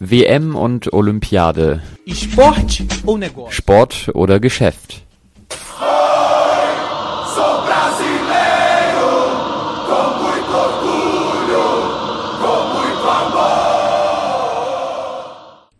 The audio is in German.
WM und Olympiade, Sport, Sport oder Geschäft. Soy,